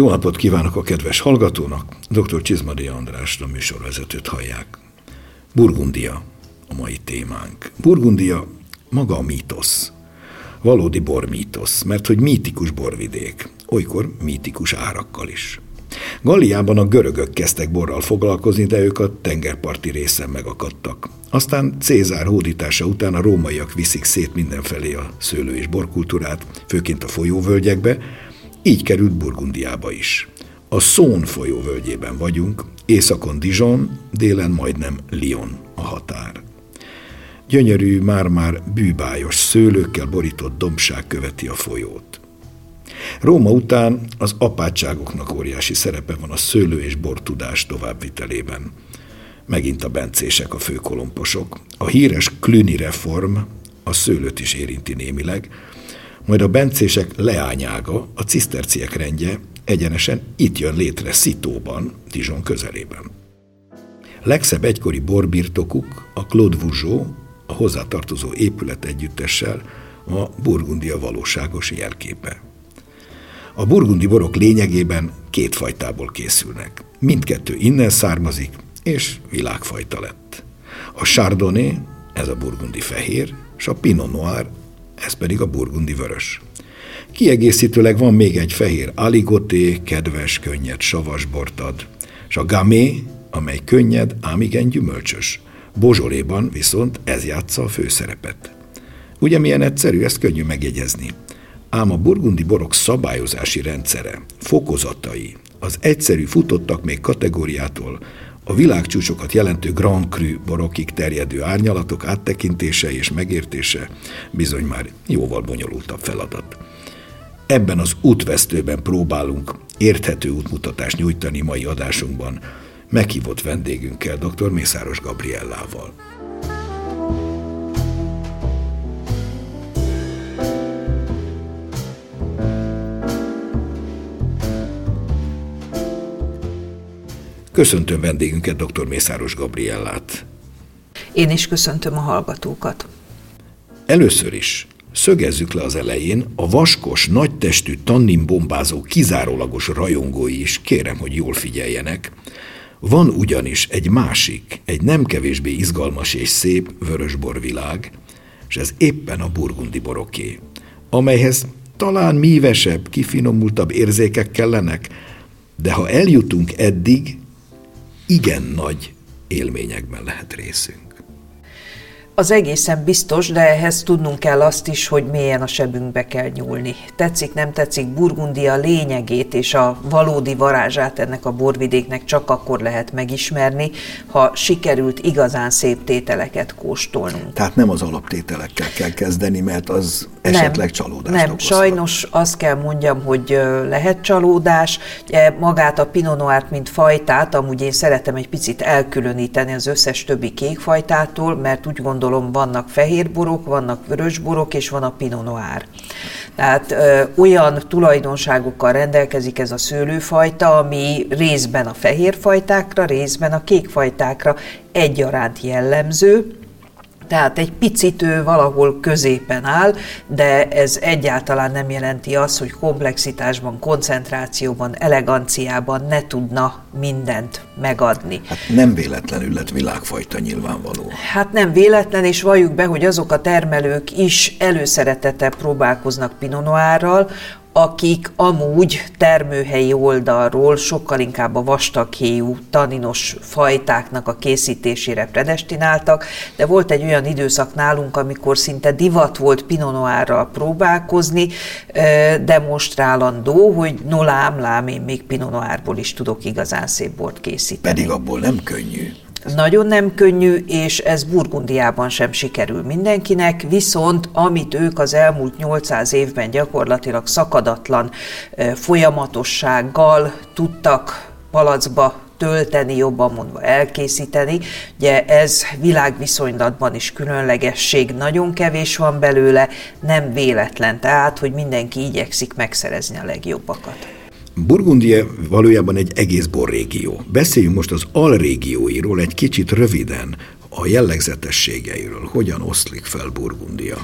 Jó napot kívánok a kedves hallgatónak! Dr. Csizmadi a műsorvezetőt hallják. Burgundia a mai témánk. Burgundia maga a mítosz. Valódi bormítosz, mert hogy mítikus borvidék, olykor mítikus árakkal is. Galliában a görögök kezdtek borral foglalkozni, de ők a tengerparti részen megakadtak. Aztán Cézár hódítása után a rómaiak viszik szét mindenfelé a szőlő és borkultúrát, főként a folyóvölgyekbe, így került Burgundiába is. A Szón folyó völgyében vagyunk, északon Dijon, délen majdnem Lyon a határ. Gyönyörű, már-már bűbájos szőlőkkel borított dombság követi a folyót. Róma után az apátságoknak óriási szerepe van a szőlő és bortudás továbbvitelében. Megint a bencések a főkolomposok. A híres Klüni reform a szőlőt is érinti némileg, majd a bencések leányága, a ciszterciek rendje egyenesen itt jön létre Szitóban, Dijon közelében. Legszebb egykori borbirtokuk a Claude Vougeot, a hozzátartozó épület együttessel a Burgundia valóságos jelképe. A burgundi borok lényegében két fajtából készülnek. Mindkettő innen származik, és világfajta lett. A Chardonnay, ez a burgundi fehér, és a Pinot Noir, ez pedig a burgundi vörös. Kiegészítőleg van még egy fehér aligoté, kedves, könnyed savasbort ad, és a gamé, amely könnyed, ám igen gyümölcsös. Bozsoléban viszont ez játsza a főszerepet. Ugye milyen egyszerű, ezt könnyű megjegyezni. Ám a burgundi borok szabályozási rendszere, fokozatai, az egyszerű futottak még kategóriától a világcsúcsokat jelentő Grand Cru borokig terjedő árnyalatok áttekintése és megértése bizony már jóval bonyolultabb feladat. Ebben az útvesztőben próbálunk érthető útmutatást nyújtani mai adásunkban meghívott vendégünkkel, dr. Mészáros Gabriellával. Köszöntöm vendégünket, dr. Mészáros Gabriellát. Én is köszöntöm a hallgatókat. Először is szögezzük le az elején, a vaskos, nagytestű, tanninbombázó, kizárólagos rajongói is kérem, hogy jól figyeljenek. Van ugyanis egy másik, egy nem kevésbé izgalmas és szép vörösborvilág, és ez éppen a burgundi boroké, amelyhez talán mívesebb, kifinomultabb érzékek kellenek, de ha eljutunk eddig, igen nagy élményekben lehet részünk. Az egészen biztos, de ehhez tudnunk kell azt is, hogy mélyen a sebünkbe kell nyúlni. Tetszik, nem tetszik, Burgundia lényegét és a valódi varázsát ennek a borvidéknek csak akkor lehet megismerni, ha sikerült igazán szép tételeket kóstolnunk. Tehát nem az alaptételekkel kell kezdeni, mert az esetleg nem, csalódást Nem, okozhat. sajnos azt kell mondjam, hogy lehet csalódás. Magát a Pinot noir mint fajtát, amúgy én szeretem egy picit elkülöníteni az összes többi kékfajtától, mert úgy gondolom, gondolom vannak fehér borok, vannak vörös borok, és van a Pinot Noir. Tehát ö, olyan tulajdonságokkal rendelkezik ez a szőlőfajta, ami részben a fehér fajtákra, részben a kék fajtákra egyaránt jellemző, tehát egy picit ő valahol középen áll, de ez egyáltalán nem jelenti azt, hogy komplexitásban, koncentrációban, eleganciában ne tudna mindent megadni. Hát nem véletlenül lett világfajta nyilvánvaló. Hát nem véletlen, és valljuk be, hogy azok a termelők is előszeretete próbálkoznak Pinonoárral, akik amúgy termőhelyi oldalról sokkal inkább a vastaghéjú taninos fajtáknak a készítésére predestináltak, de volt egy olyan időszak nálunk, amikor szinte divat volt Pinot próbálkozni, demonstrálandó, hogy no lám, lám, én még Pinot is tudok igazán szép bort készíteni. Pedig abból nem könnyű. Nagyon nem könnyű, és ez Burgundiában sem sikerül mindenkinek, viszont amit ők az elmúlt 800 évben gyakorlatilag szakadatlan folyamatossággal tudtak palacba tölteni, jobban mondva elkészíteni. Ugye ez világviszonylatban is különlegesség, nagyon kevés van belőle, nem véletlen tehát, hogy mindenki igyekszik megszerezni a legjobbakat. Burgundia valójában egy egész borrégió. Beszéljünk most az alrégióiról egy kicsit röviden, a jellegzetességeiről. Hogyan oszlik fel Burgundia?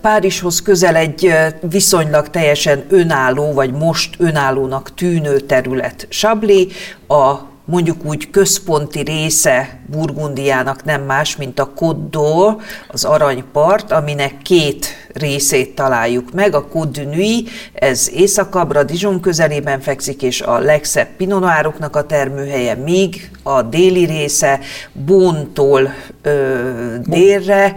Párizshoz közel egy viszonylag teljesen önálló, vagy most önállónak tűnő terület Sabli, a mondjuk úgy központi része Burgundiának nem más, mint a Côte az aranypart, aminek két részét találjuk meg. A Côte de Nuit, ez északabbra, Dijon közelében fekszik, és a legszebb pinonároknak a termőhelye, míg a déli része Bontól délre,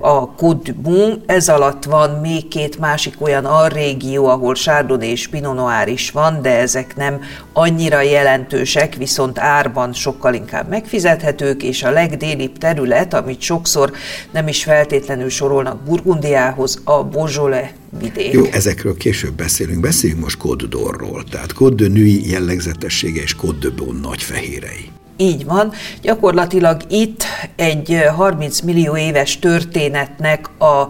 a Côte du Bon, ez alatt van még két másik olyan alrégió, ahol Chardonnay és Pinot Noir is van, de ezek nem annyira jelentősek, viszont árban sokkal inkább megfizethetők, és a legdélibb terület, amit sokszor nem is feltétlenül sorolnak Burgundiára, Angliához a Beaujolais vidék. Jó, ezekről később beszélünk. Beszéljünk most Côte tehát Côte Nuit jellegzetessége és Côte de Bon nagy fehérei. Így van. Gyakorlatilag itt egy 30 millió éves történetnek a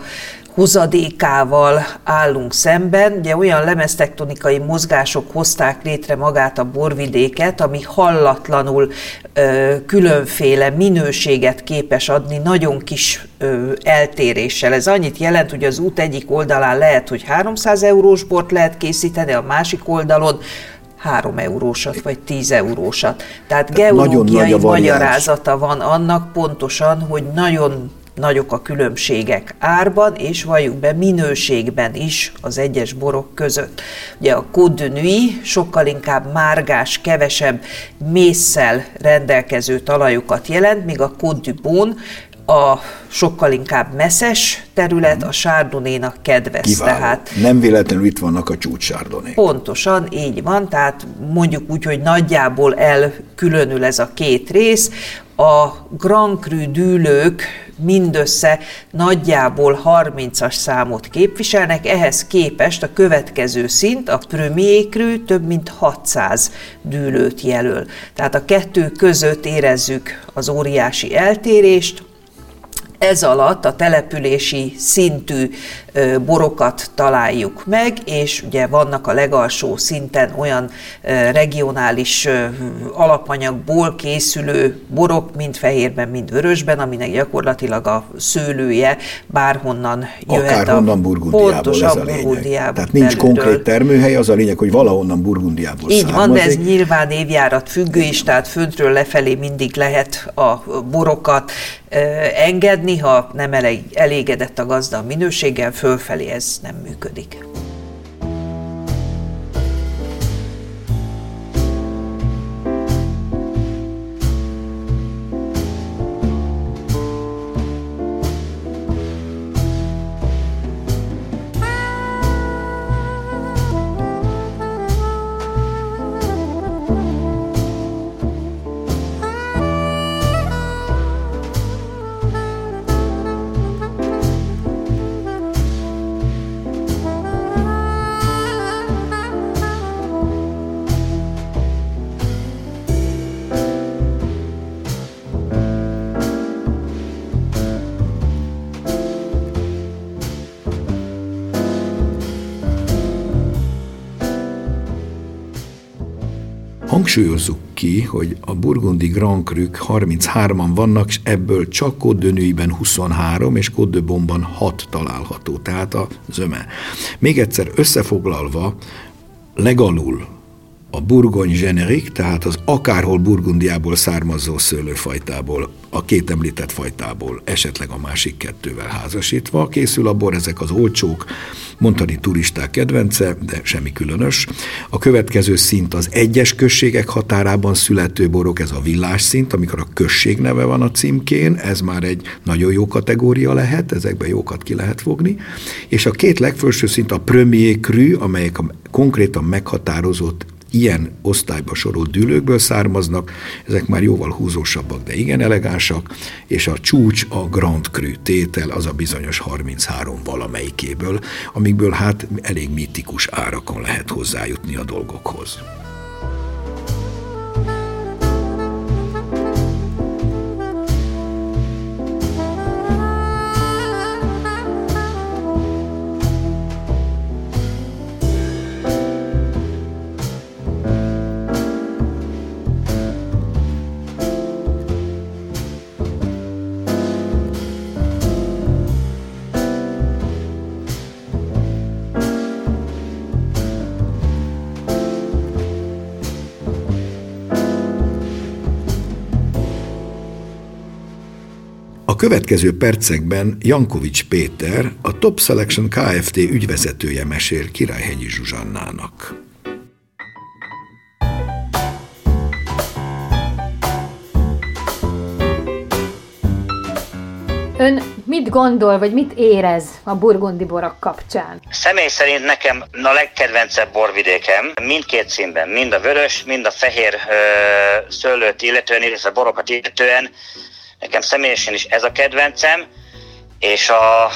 hozadékával állunk szemben. Ugye olyan lemeztektonikai mozgások hozták létre magát a borvidéket, ami hallatlanul ö, különféle minőséget képes adni nagyon kis ö, eltéréssel. Ez annyit jelent, hogy az út egyik oldalán lehet, hogy 300 eurós bort lehet készíteni, a másik oldalon 3 eurósat, vagy 10 eurósat. Tehát geológiai magyarázata van annak pontosan, hogy nagyon nagyok a különbségek árban, és valljuk be minőségben is az egyes borok között. Ugye a Côte de Nuit sokkal inkább márgás, kevesebb mészsel rendelkező talajokat jelent, míg a Côte du Bon a sokkal inkább messzes terület, a sárdonénak kedvez. Kiváló. Tehát, Nem véletlenül itt vannak a csúcsárdónék. Pontosan, így van, tehát mondjuk úgy, hogy nagyjából elkülönül ez a két rész. A Grand Cru dűlők mindössze nagyjából 30-as számot képviselnek, ehhez képest a következő szint, a Premier Cru több mint 600 dűlőt jelöl. Tehát a kettő között érezzük az óriási eltérést, ez alatt a települési szintű borokat találjuk meg, és ugye vannak a legalsó szinten olyan regionális alapanyagból készülő borok, mind fehérben, mind vörösben, aminek gyakorlatilag a szőlője bárhonnan jöhet. Akárhonnan Burgundiából ez a lényeg. Tehát nincs belülről. konkrét termőhely, az a lényeg, hogy valahonnan Burgundiából Így származik. van, de ez nyilván évjárat függő is, tehát föntről lefelé mindig lehet a borokat engedni, ha nem elégedett a gazda a minőséggel, fölfelé ez nem működik. Hangsúlyozzuk ki, hogy a burgundi Grand Cru 33-an vannak, és ebből csak Côte de 23 és Côte de Bomban 6 található, tehát a zöme. Még egyszer összefoglalva, legalul a burgony generik, tehát az akárhol Burgundiából származó szőlőfajtából, a két említett fajtából, esetleg a másik kettővel házasítva készül a bor, ezek az olcsók, mondani turisták kedvence, de semmi különös. A következő szint az egyes községek határában születő borok, ez a villás szint, amikor a község neve van a címkén, ez már egy nagyon jó kategória lehet, ezekben jókat ki lehet fogni. És a két legfelső szint a premier cru, amelyek a konkrétan meghatározott ilyen osztályba sorolt dűlőkből származnak, ezek már jóval húzósabbak, de igen elegánsak, és a csúcs a Grand Cru tétel, az a bizonyos 33 valamelyikéből, amikből hát elég mitikus árakon lehet hozzájutni a dolgokhoz. Következő percekben Jankovics Péter, a Top Selection Kft. ügyvezetője mesél Királyhegyi Zsuzsannának. Ön mit gondol, vagy mit érez a burgundi borak kapcsán? Személy szerint nekem a legkedvencebb borvidékem mindkét színben, mind a vörös, mind a fehér ö, szőlőt illetően, illetve borokat illetően. Nekem személyesen is ez a kedvencem, és a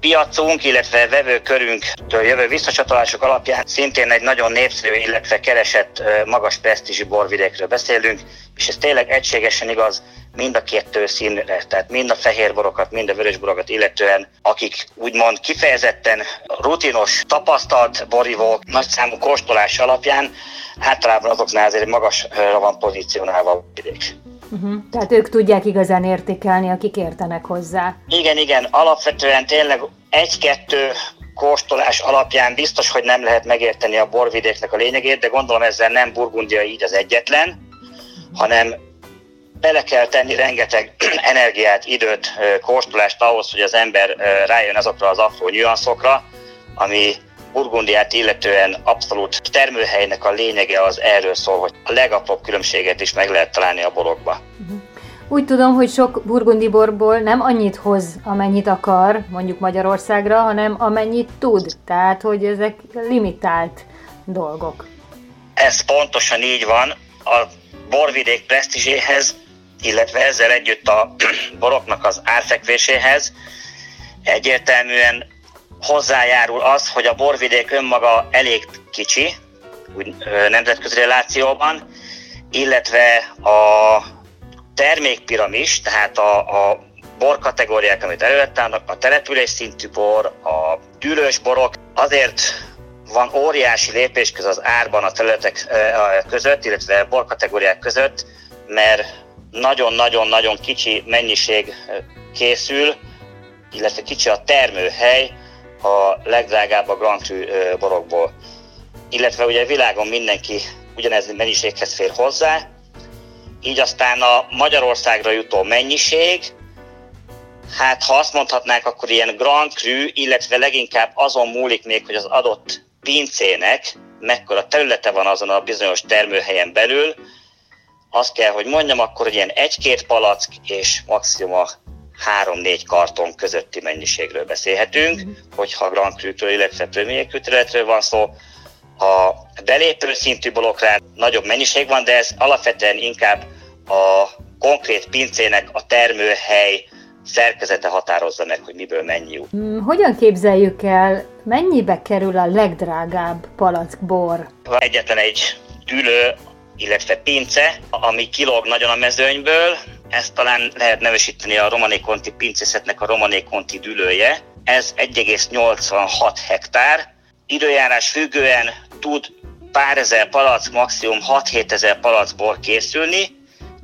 piacunk, illetve vevőkörünktől jövő visszacsatolások alapján szintén egy nagyon népszerű, illetve keresett magas presztízsű borvidékről beszélünk, és ez tényleg egységesen igaz mind a két színre, tehát mind a fehér borokat, mind a vörös borokat illetően, akik úgymond kifejezetten rutinos, tapasztalt borivók, nagyszámú kóstolás alapján általában azoknál azért magasra van pozícionálva a vidék. Uh-huh. Tehát ők tudják igazán értékelni, akik értenek hozzá. Igen, igen, alapvetően tényleg egy-kettő kóstolás alapján biztos, hogy nem lehet megérteni a borvidéknek a lényegét, de gondolom ezzel nem Burgundia így az egyetlen, hanem bele kell tenni rengeteg energiát, időt, kóstolást ahhoz, hogy az ember rájön azokra az apró nüanszokra, ami Burgundiát illetően abszolút termőhelynek a lényege az erről szól, hogy a legapróbb különbséget is meg lehet találni a borokba. Mhm. Úgy tudom, hogy sok burgundi borból nem annyit hoz, amennyit akar, mondjuk Magyarországra, hanem amennyit tud. Tehát, hogy ezek limitált dolgok. Ez pontosan így van. A borvidék presztízséhez illetve ezzel együtt a boroknak az árfekvéséhez egyértelműen hozzájárul az, hogy a borvidék önmaga elég kicsi, úgy nemzetközi relációban, illetve a termékpiramis, tehát a, a bor kategóriák, amit előtt állnak, a település szintű bor, a dűlős borok, azért van óriási lépés köz az árban a területek között, illetve bor kategóriák között, mert nagyon-nagyon-nagyon kicsi mennyiség készül, illetve kicsi a termőhely a legdrágább a Grand Cru borokból. Illetve ugye világon mindenki ugyanez mennyiséghez fér hozzá, így aztán a Magyarországra jutó mennyiség, hát ha azt mondhatnánk, akkor ilyen Grand Cru, illetve leginkább azon múlik még, hogy az adott pincének mekkora területe van azon a bizonyos termőhelyen belül, azt kell, hogy mondjam, akkor ilyen egy-két palack és maximum három-négy karton közötti mennyiségről beszélhetünk, mm. hogyha Grand Cru-től, illetve területről van szó. A belépő szintű blokknál nagyobb mennyiség van, de ez alapvetően inkább a konkrét pincének a termőhely szerkezete határozza meg, hogy miből mennyi jut. Mm, hogyan képzeljük el, mennyibe kerül a legdrágább palackbor? Egyetlen egy ülő illetve pince, ami kilóg nagyon a mezőnyből. Ezt talán lehet nevesíteni a Romané Conti pincészetnek a Romané Conti dülője. Ez 1,86 hektár. Időjárás függően tud pár ezer palack, maximum 6-7 ezer palackból készülni.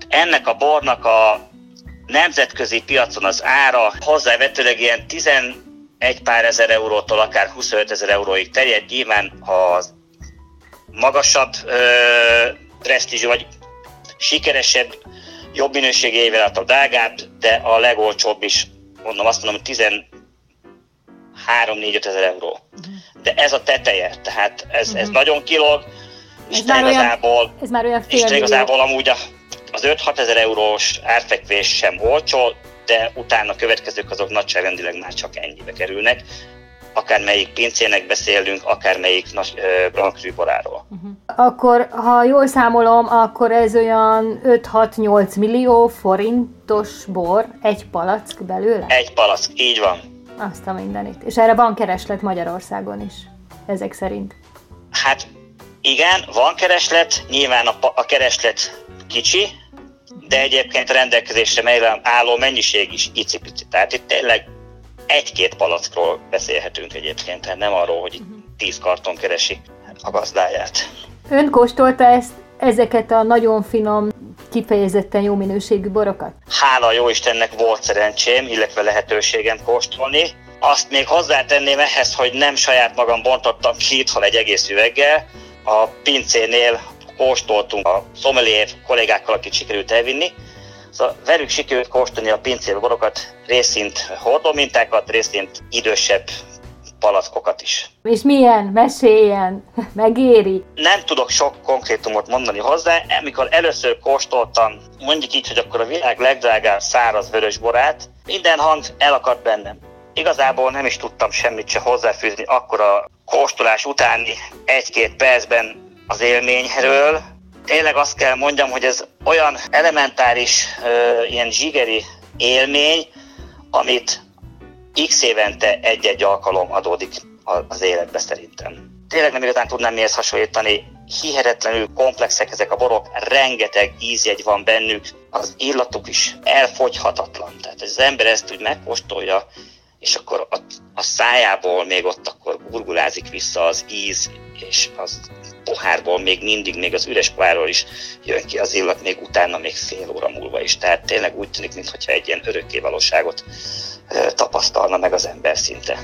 Ennek a bornak a nemzetközi piacon az ára hozzávetőleg ilyen 11 pár ezer eurótól akár 25 ezer euróig terjed. Nyilván az magasabb ö, presztízsű, vagy sikeresebb, jobb minőségével a drágább, de a legolcsóbb is, mondom, azt mondom, 13-4 ezer euró. De ez a teteje, tehát ez, uh-huh. ez mhm. nagyon kilóg, és ez már igazából, olyan, ez már olyan fél igazából amúgy a, az 5-6 ezer eurós árfekvés sem olcsó, de utána a következők azok nagyságrendileg már csak ennyibe kerülnek akármelyik pincének beszélünk, akármelyik nagy Grand Cru boráról. Uh-huh. Akkor, ha jól számolom, akkor ez olyan 5-6-8 millió forintos bor, egy palack belőle? Egy palack, így van. Azt a mindenit. És erre van kereslet Magyarországon is, ezek szerint. Hát igen, van kereslet, nyilván a, a kereslet kicsi, de egyébként rendelkezésre álló mennyiség is icipici. Tehát itt tényleg egy-két palackról beszélhetünk egyébként, tehát nem arról, hogy tíz karton keresi a gazdáját. Ön kóstolta ezt, ezeket a nagyon finom, kifejezetten jó minőségű borokat? Hála jó Istennek volt szerencsém, illetve lehetőségem kóstolni. Azt még hozzátenném ehhez, hogy nem saját magam bontottam ki itthon egy egész üveggel. A pincénél kóstoltunk a sommelier kollégákkal, akit sikerült elvinni, Szóval velük sikerült kóstolni a pincélborokat, részint hordómintákat, részint idősebb palackokat is. És milyen? Meséljen! Megéri? Nem tudok sok konkrétumot mondani hozzá. Amikor először kóstoltam, mondjuk így, hogy akkor a világ legdrágább száraz vörösborát, minden hang elakadt bennem. Igazából nem is tudtam semmit se hozzáfűzni akkor a kóstolás utáni egy-két percben az élményről. Tényleg azt kell mondjam, hogy ez olyan elementáris, ilyen zsigeri élmény, amit x évente egy-egy alkalom adódik az életbe szerintem. Tényleg nem igazán tudnám mihez hasonlítani, hihetetlenül komplexek ezek a borok, rengeteg ízjegy van bennük, az illatuk is elfogyhatatlan. Tehát az ember ezt úgy megkóstolja, és akkor a, a szájából még ott akkor gurgulázik vissza az íz, és az pohárból még mindig, még az üres pohárról is jön ki az illat, még utána, még fél óra múlva is. Tehát tényleg úgy tűnik, mintha egy ilyen örökké valóságot tapasztalna meg az ember szinte.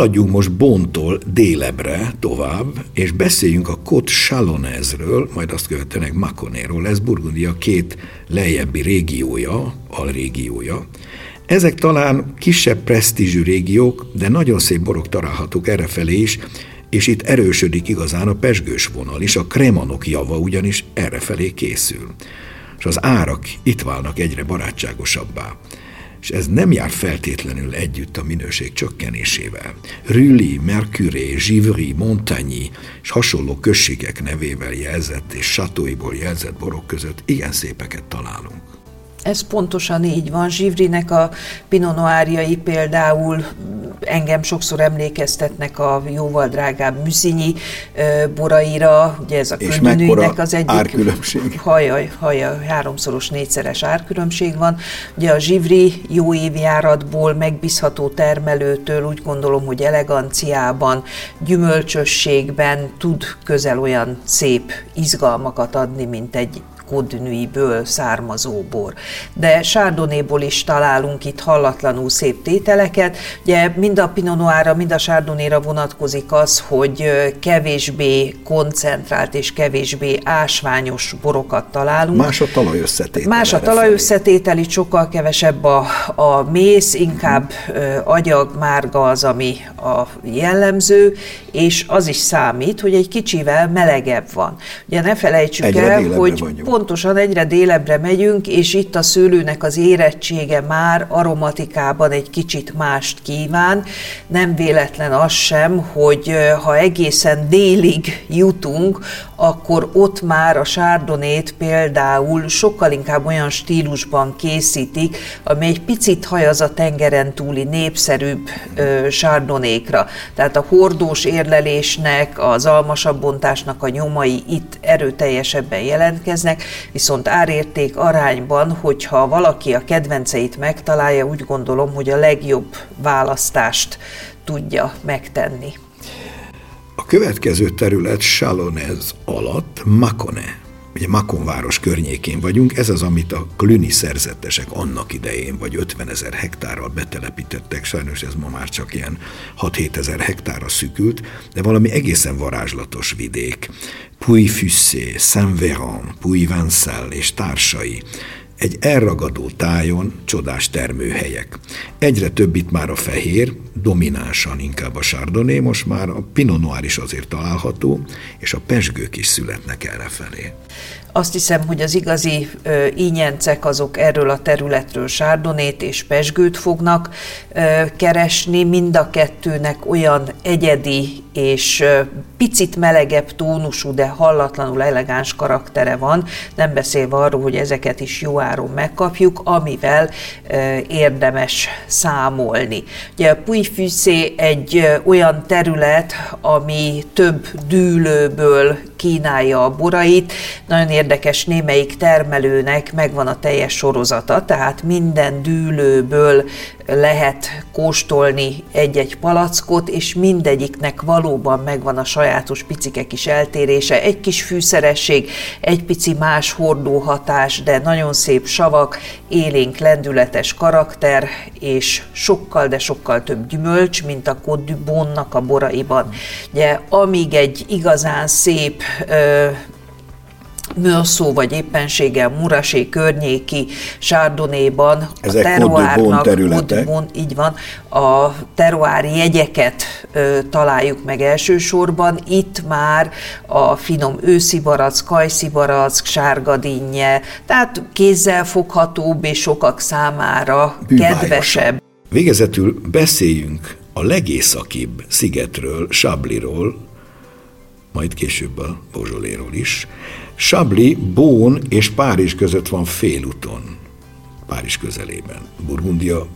Haladjunk most Bontól délebre tovább, és beszéljünk a Kot Chalonezről, majd azt követően Maconéról. Ez Burgundia két lejjebbi régiója, alrégiója. Ezek talán kisebb presztízsű régiók, de nagyon szép borok találhatók errefelé is, és itt erősödik igazán a pesgős vonal is, a kremanok java ugyanis errefelé készül. És az árak itt válnak egyre barátságosabbá és ez nem jár feltétlenül együtt a minőség csökkenésével. Rüli, Mercuré, Givry, Montagny és hasonló községek nevével jelzett és satóiból jelzett borok között igen szépeket találunk. Ez pontosan így van. Zsivrinek a Pinot Noirjai például engem sokszor emlékeztetnek a jóval drágább műzinyi boraira, ugye ez a könnyűnek az egyik árkülönbség. Hajaj, hajaj, háromszoros, négyszeres árkülönbség van. Ugye a Zsivri jó évjáratból, megbízható termelőtől úgy gondolom, hogy eleganciában, gyümölcsösségben tud közel olyan szép izgalmakat adni, mint egy kodnűiből származó bor. De sárdonéból is találunk itt hallatlanul szép tételeket. Ugye mind a Pinot Noirra, mind a sárdonéra vonatkozik az, hogy kevésbé koncentrált és kevésbé ásványos borokat találunk. Más a talajösszetétel. Más a talajösszetétel, itt sokkal kevesebb a, a mész, inkább agyag, márga az, ami a jellemző, és az is számít, hogy egy kicsivel melegebb van. Ugye ne felejtsük Egyre el, hogy vagyunk pontosan egyre délebre megyünk, és itt a szőlőnek az érettsége már aromatikában egy kicsit mást kíván. Nem véletlen az sem, hogy ha egészen délig jutunk, akkor ott már a sárdonét például sokkal inkább olyan stílusban készítik, ami egy picit hajaz a tengeren túli népszerűbb ö, sárdonékra. Tehát a hordós érlelésnek, az almasabb bontásnak a nyomai itt erőteljesebben jelentkeznek, viszont árérték arányban, hogyha valaki a kedvenceit megtalálja, úgy gondolom, hogy a legjobb választást tudja megtenni. A következő terület Chalonez alatt Makone. Ugye Makon város környékén vagyunk, ez az, amit a klüni szerzetesek annak idején, vagy 50 ezer hektárral betelepítettek, sajnos ez ma már csak ilyen 6-7 ezer hektára szükült, de valami egészen varázslatos vidék. Puy-Fussé, Saint-Véran, Puy-Vincel és társai egy elragadó tájon csodás termőhelyek. Egyre több itt már a fehér, dominánsan inkább a Chardonnay, most már a Pinot Noir is azért található, és a pesgők is születnek erre felé. Azt hiszem, hogy az igazi ö, ínyencek azok erről a területről sárdonét és pesgőt fognak ö, keresni. Mind a kettőnek olyan egyedi és ö, picit melegebb tónusú, de hallatlanul elegáns karaktere van, nem beszélve arról, hogy ezeket is jó áron megkapjuk, amivel ö, érdemes számolni. Ugye a Puy-Fűszé egy ö, olyan terület, ami több dűlőből kínálja a borait. Nagyon érdekes, némelyik termelőnek megvan a teljes sorozata, tehát minden dűlőből lehet kóstolni egy-egy palackot, és mindegyiknek valóban megvan a sajátos picike kis eltérése, egy kis fűszeresség, egy pici más hordóhatás, de nagyon szép savak, élénk, lendületes karakter, és sokkal, de sokkal több gyümölcs, mint a Côte a boraiban. Ugye, amíg egy igazán szép Mőszó vagy éppenséggel Murasé környéki Sárdonéban a teruárnak, területek. Bon, így van, a teruár jegyeket ö, találjuk meg elsősorban. Itt már a finom őszi barack, kajszi barack, sárgadinnye, tehát kézzel foghatóbb és sokak számára kedvesebb. Végezetül beszéljünk a legészakibb szigetről, Sabliról, majd később a Bozsoléról is. Chablis, Bón és Párizs között van félúton, Párizs közelében. Burgundia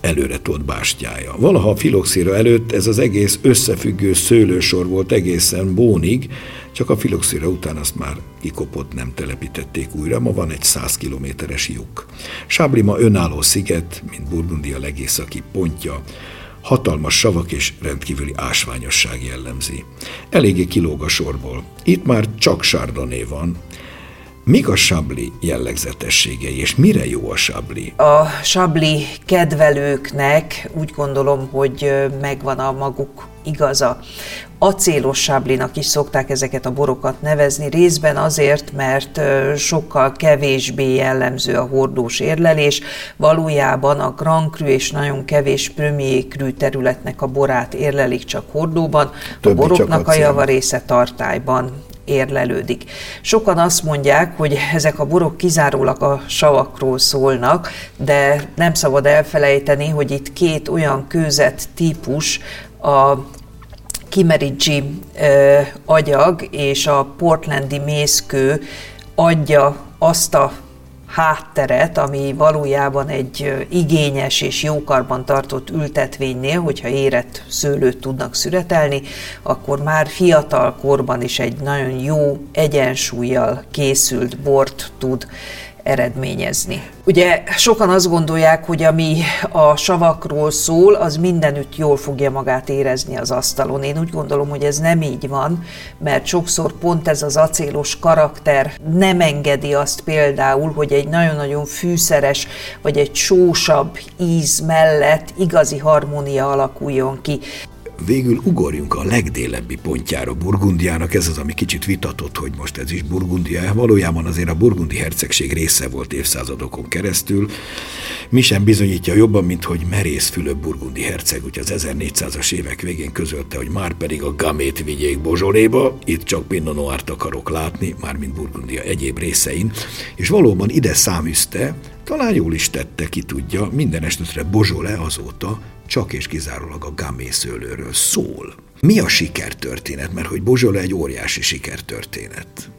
előre tolt bástyája. Valaha a filoxéra előtt ez az egész összefüggő szőlősor volt egészen Bónig, csak a filoxéra után azt már kikopott, nem telepítették újra, ma van egy 100 kilométeres lyuk. Sábli ma önálló sziget, mint Burgundia legészaki pontja, hatalmas savak és rendkívüli ásványosság jellemzi. Eléggé kilóg a sorból. Itt már csak Chardonnay van, Mik a sabli jellegzetességei, és mire jó a sabli? A sabli kedvelőknek úgy gondolom, hogy megvan a maguk igaza. Acélos sáblinak is szokták ezeket a borokat nevezni, részben azért, mert sokkal kevésbé jellemző a hordós érlelés. Valójában a Grand Cru és nagyon kevés Premier Cru területnek a borát érlelik csak hordóban, Többi a boroknak a javarésze tartályban érlelődik. Sokan azt mondják, hogy ezek a borok kizárólag a savakról szólnak, de nem szabad elfelejteni, hogy itt két olyan kőzet típus, a Kimeridzsi agyag és a portlandi mészkő adja azt a hátteret, ami valójában egy igényes és jókarban tartott ültetvénynél, hogyha érett szőlőt tudnak szüretelni, akkor már fiatal korban is egy nagyon jó egyensúlyjal készült bort tud eredményezni. Ugye sokan azt gondolják, hogy ami a savakról szól, az mindenütt jól fogja magát érezni az asztalon. Én úgy gondolom, hogy ez nem így van, mert sokszor pont ez az acélos karakter nem engedi azt például, hogy egy nagyon-nagyon fűszeres vagy egy sósabb íz mellett igazi harmónia alakuljon ki végül ugorjunk a legdélebbi pontjára Burgundiának, ez az, ami kicsit vitatott, hogy most ez is Burgundia. Valójában azért a burgundi hercegség része volt évszázadokon keresztül. Mi sem bizonyítja jobban, mint hogy merészfülöbb burgundi herceg, ugye az 1400-as évek végén közölte, hogy már pedig a gamét vigyék Bozsoléba, itt csak Pinot Noir-t akarok látni, mármint Burgundia egyéb részein, és valóban ide száműzte, talán jól is tette, ki tudja, minden esetre Bozsole azóta csak és kizárólag a gamé szőlőről szól. Mi a sikertörténet? Mert hogy Bozsola egy óriási sikertörténet.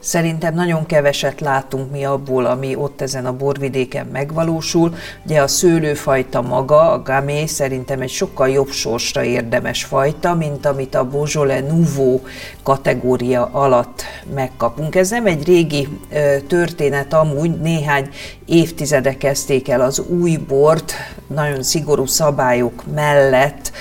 Szerintem nagyon keveset látunk mi abból, ami ott ezen a borvidéken megvalósul. Ugye a szőlőfajta maga, a gamé szerintem egy sokkal jobb sorsra érdemes fajta, mint amit a Beaujolais Nouveau kategória alatt megkapunk. Ez nem egy régi ö, történet, amúgy néhány évtizede kezdték el az új bort, nagyon szigorú szabályok mellett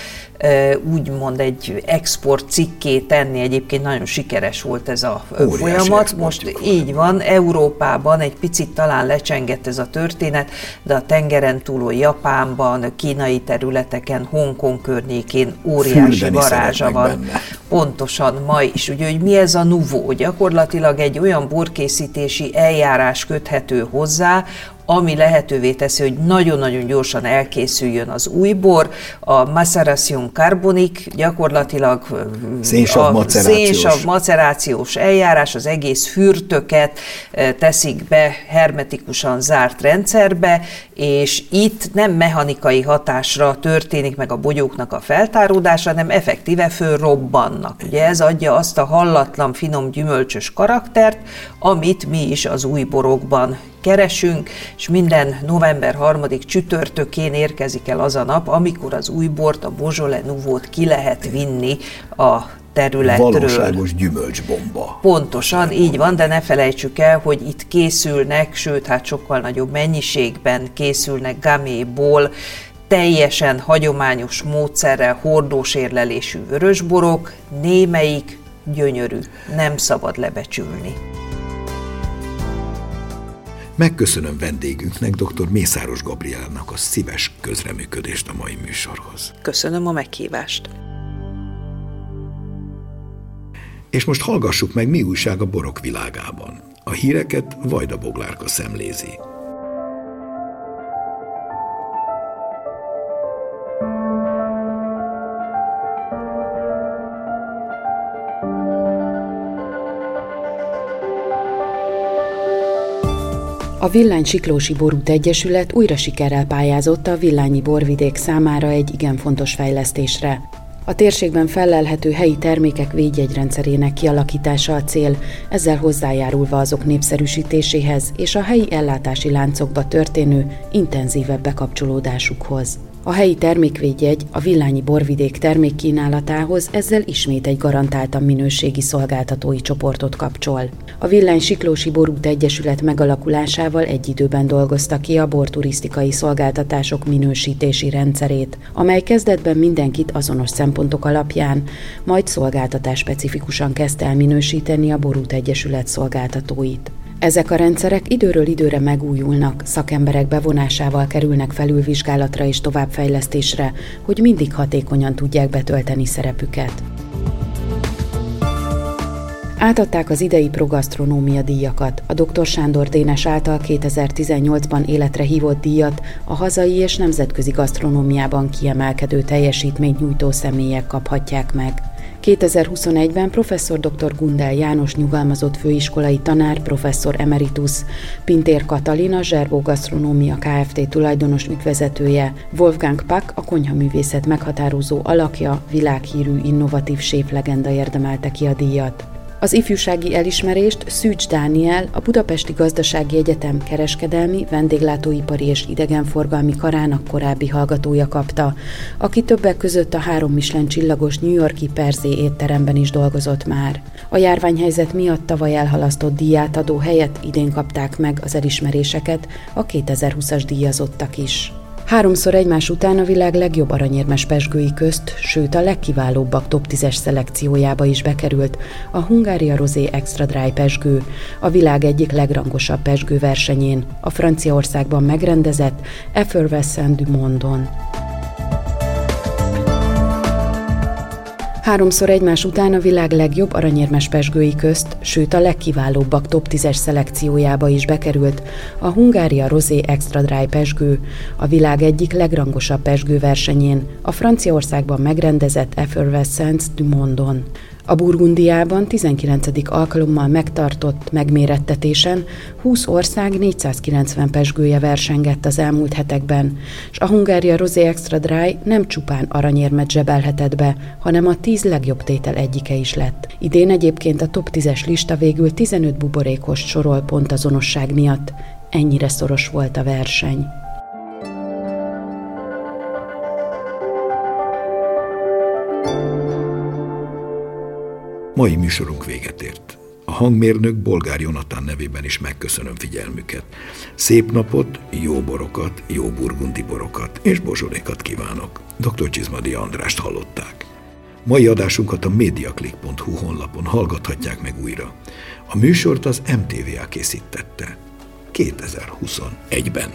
úgymond egy export cikké tenni. Egyébként nagyon sikeres volt ez a Óriási folyamat. Most így van, Európában egy picit talán lecsengett ez a történet, de a tengeren túló Japánban, kínai területeken, Hongkong környékén óriási Füldeni varázsa van. Benne. Pontosan ma is. Ugye, hogy mi ez a nuvó? Gyakorlatilag egy olyan borkészítési eljárás köthető hozzá, ami lehetővé teszi, hogy nagyon-nagyon gyorsan elkészüljön az új bor. A maceración carbonik gyakorlatilag szénsav a szénsav macerációs eljárás, az egész fürtöket teszik be hermetikusan zárt rendszerbe, és itt nem mechanikai hatásra történik meg a bogyóknak a feltáródása, hanem effektíve fölrobbannak. Ugye ez adja azt a hallatlan, finom, gyümölcsös karaktert, amit mi is az új borokban keresünk, és minden november harmadik csütörtökén érkezik el az a nap, amikor az új bort, a Beaujolais Nouveau-t ki lehet vinni a területről. Valóságos gyümölcsbomba. Pontosan, így van, de ne felejtsük el, hogy itt készülnek, sőt, hát sokkal nagyobb mennyiségben készülnek gaméból, teljesen hagyományos módszerrel hordós érlelésű vörösborok, némelyik gyönyörű, nem szabad lebecsülni. Megköszönöm vendégünknek, dr. Mészáros Gabrielnak a szíves közreműködést a mai műsorhoz. Köszönöm a meghívást. És most hallgassuk meg, mi újság a borok világában. A híreket Vajda Boglárka szemlézi. A Villány Siklósi Borút Egyesület újra sikerrel pályázott a Villányi borvidék számára egy igen fontos fejlesztésre. A térségben felelhető helyi termékek védjegyrendszerének kialakítása a cél, ezzel hozzájárulva azok népszerűsítéséhez és a helyi ellátási láncokba történő intenzívebb bekapcsolódásukhoz. A helyi termékvédjegy a villányi borvidék termékkínálatához ezzel ismét egy garantáltan minőségi szolgáltatói csoportot kapcsol. A Villány Siklósi Borút Egyesület megalakulásával egy időben dolgozta ki a borturisztikai szolgáltatások minősítési rendszerét, amely kezdetben mindenkit azonos szempontok alapján, majd szolgáltatás specifikusan kezdte el minősíteni a Borút Egyesület szolgáltatóit. Ezek a rendszerek időről időre megújulnak, szakemberek bevonásával kerülnek felülvizsgálatra és továbbfejlesztésre, hogy mindig hatékonyan tudják betölteni szerepüket. Átadták az idei progasztronómia díjakat. A dr. Sándor Dénes által 2018-ban életre hívott díjat a hazai és nemzetközi gasztronómiában kiemelkedő teljesítményt nyújtó személyek kaphatják meg. 2021-ben professzor dr. Gundel János nyugalmazott főiskolai tanár, professzor emeritus, Pintér Katalina, Zserbó Gasztronómia Kft. tulajdonos ügyvezetője, Wolfgang Pack, a konyhaművészet meghatározó alakja, világhírű innovatív séflegenda érdemelte ki a díjat. Az ifjúsági elismerést Szűcs Dániel, a Budapesti Gazdasági Egyetem kereskedelmi, vendéglátóipari és idegenforgalmi karának korábbi hallgatója kapta, aki többek között a három Michelin csillagos New Yorki Perzé étteremben is dolgozott már. A járványhelyzet miatt tavaly elhalasztott díjátadó helyett idén kapták meg az elismeréseket a 2020-as díjazottak is. Háromszor egymás után a világ legjobb aranyérmes pesgői közt, sőt a legkiválóbbak top 10-es szelekciójába is bekerült a Hungária Rosé Extra Dry pesgő, a világ egyik legrangosabb pesgő versenyén, a Franciaországban megrendezett Effervescent du Mondon. Háromszor egymás után a világ legjobb aranyérmes pesgői közt, sőt a legkiválóbbak top 10-es szelekciójába is bekerült a Hungária Rosé Extra Dry pesgő, a világ egyik legrangosabb pesgő versenyén, a Franciaországban megrendezett Effervescence du Mondon. A Burgundiában 19. alkalommal megtartott megmérettetésen 20 ország 490 pesgője versengett az elmúlt hetekben, és a Hungária Rosé Extra Dry nem csupán aranyérmet zsebelhetett be, hanem a 10 legjobb tétel egyike is lett. Idén egyébként a top 10-es lista végül 15 buborékos sorol pontazonosság miatt. Ennyire szoros volt a verseny. Mai műsorunk véget ért. A hangmérnök Bolgár Jonatán nevében is megköszönöm figyelmüket. Szép napot, jó borokat, jó burgundi borokat és bozsorékat kívánok. Dr. Csizmadi Andrást hallották. Mai adásunkat a mediaclick.hu honlapon hallgathatják meg újra. A műsort az MTVA készítette. 2021-ben.